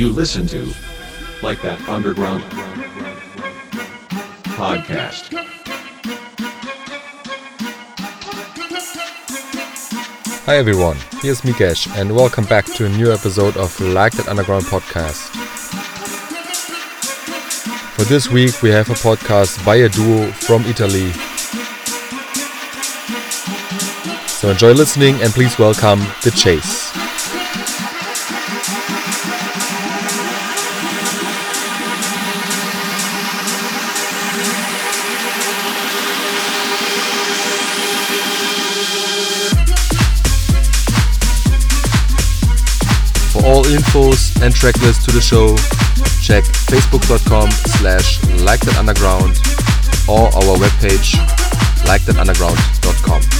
You listen to Like That Underground podcast. Hi everyone, here's Mikesh and welcome back to a new episode of Like That Underground podcast. For this week we have a podcast by a duo from Italy. So enjoy listening and please welcome The Chase. And to the show, check facebook.com slash like that underground or our webpage likethatunderground.com.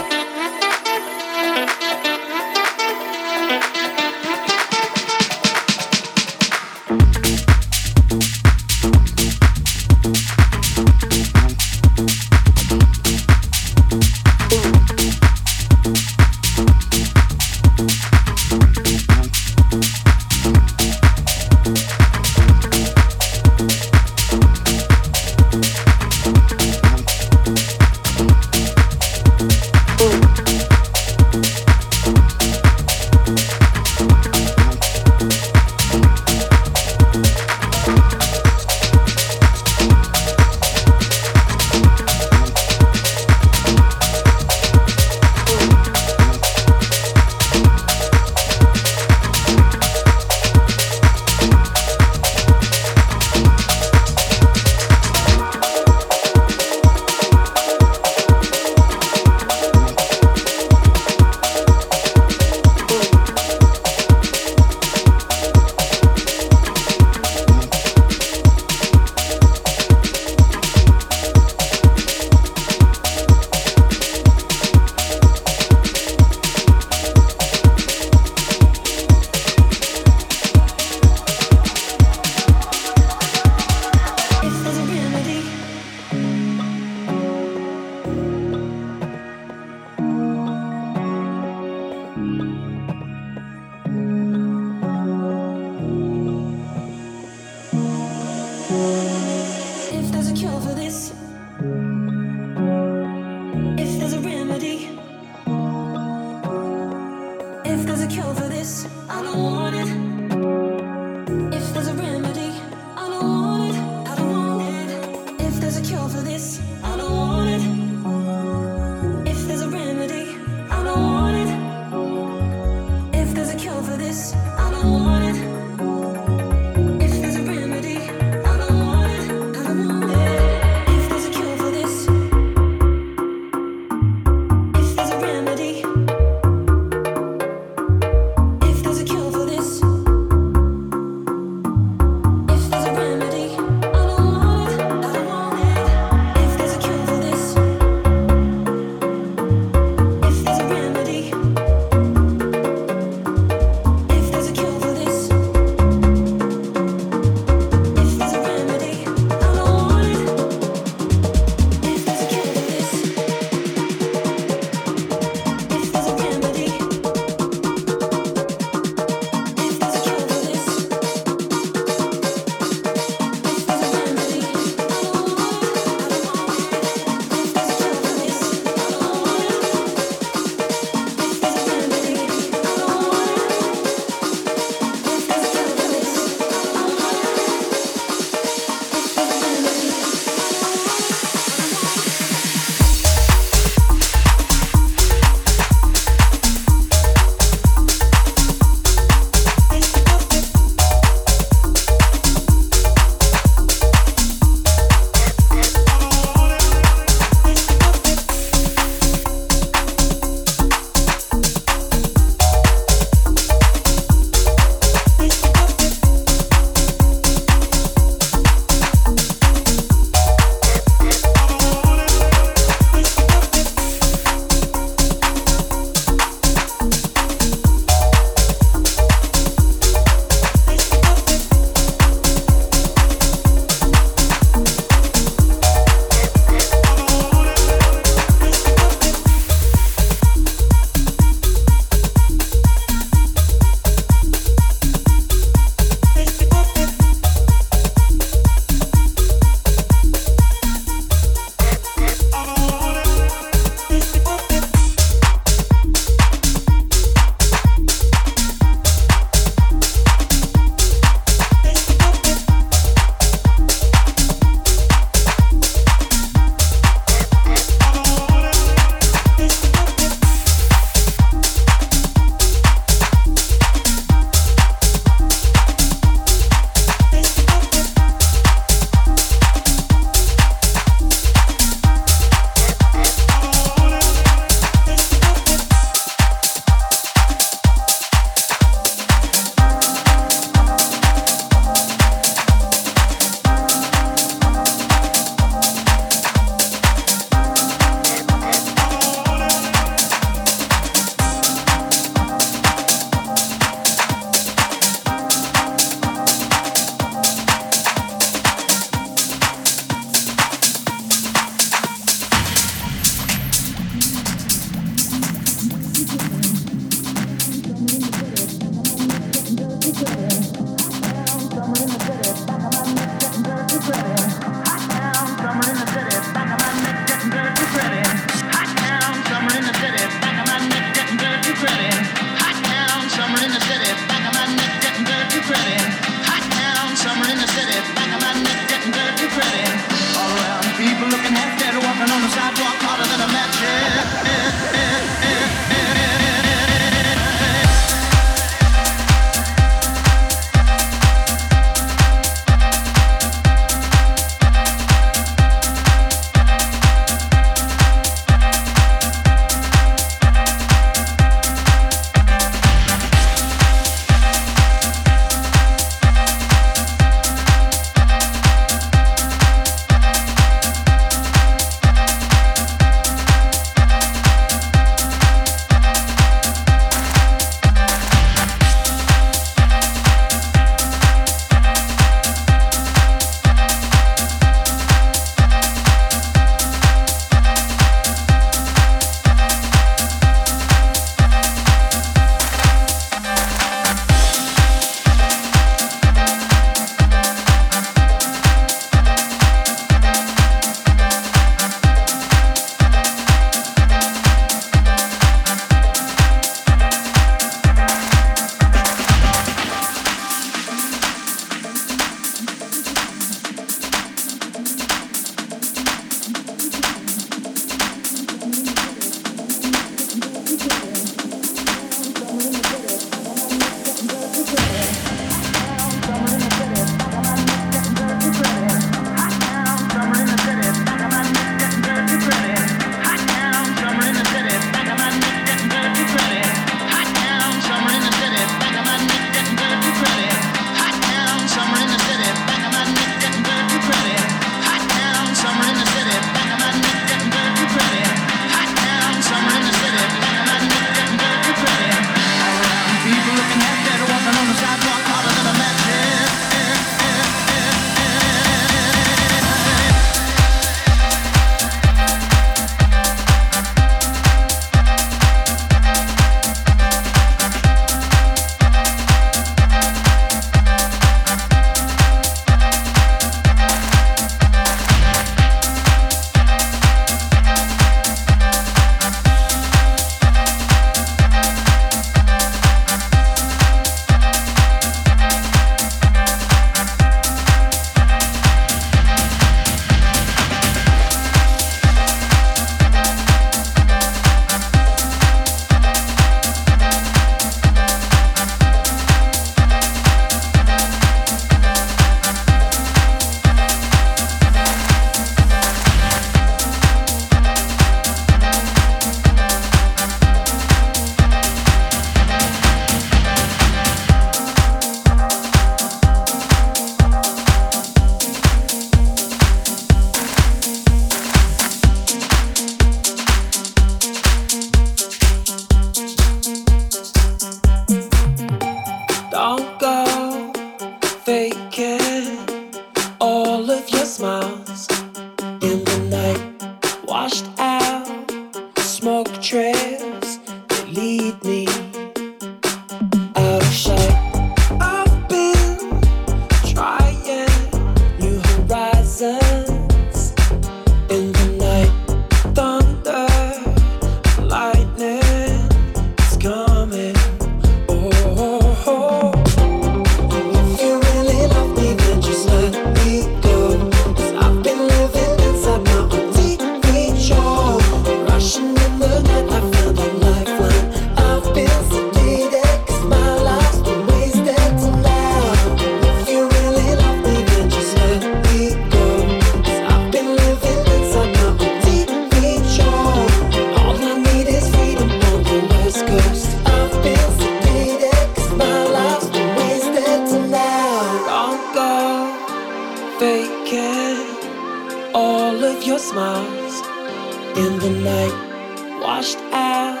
in the night, washed out.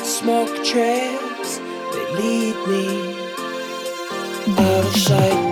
Smoke trails, they lead me out of sight.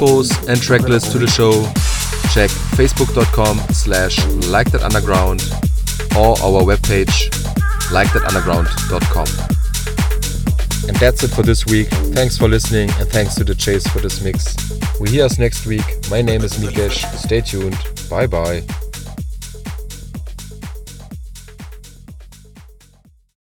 infos and tracklist to the show, check facebook.com slash like that underground or our webpage likethatunderground.com. And that's it for this week. Thanks for listening and thanks to the Chase for this mix. We hear us next week. My name is Nikesh. Stay tuned. Bye bye.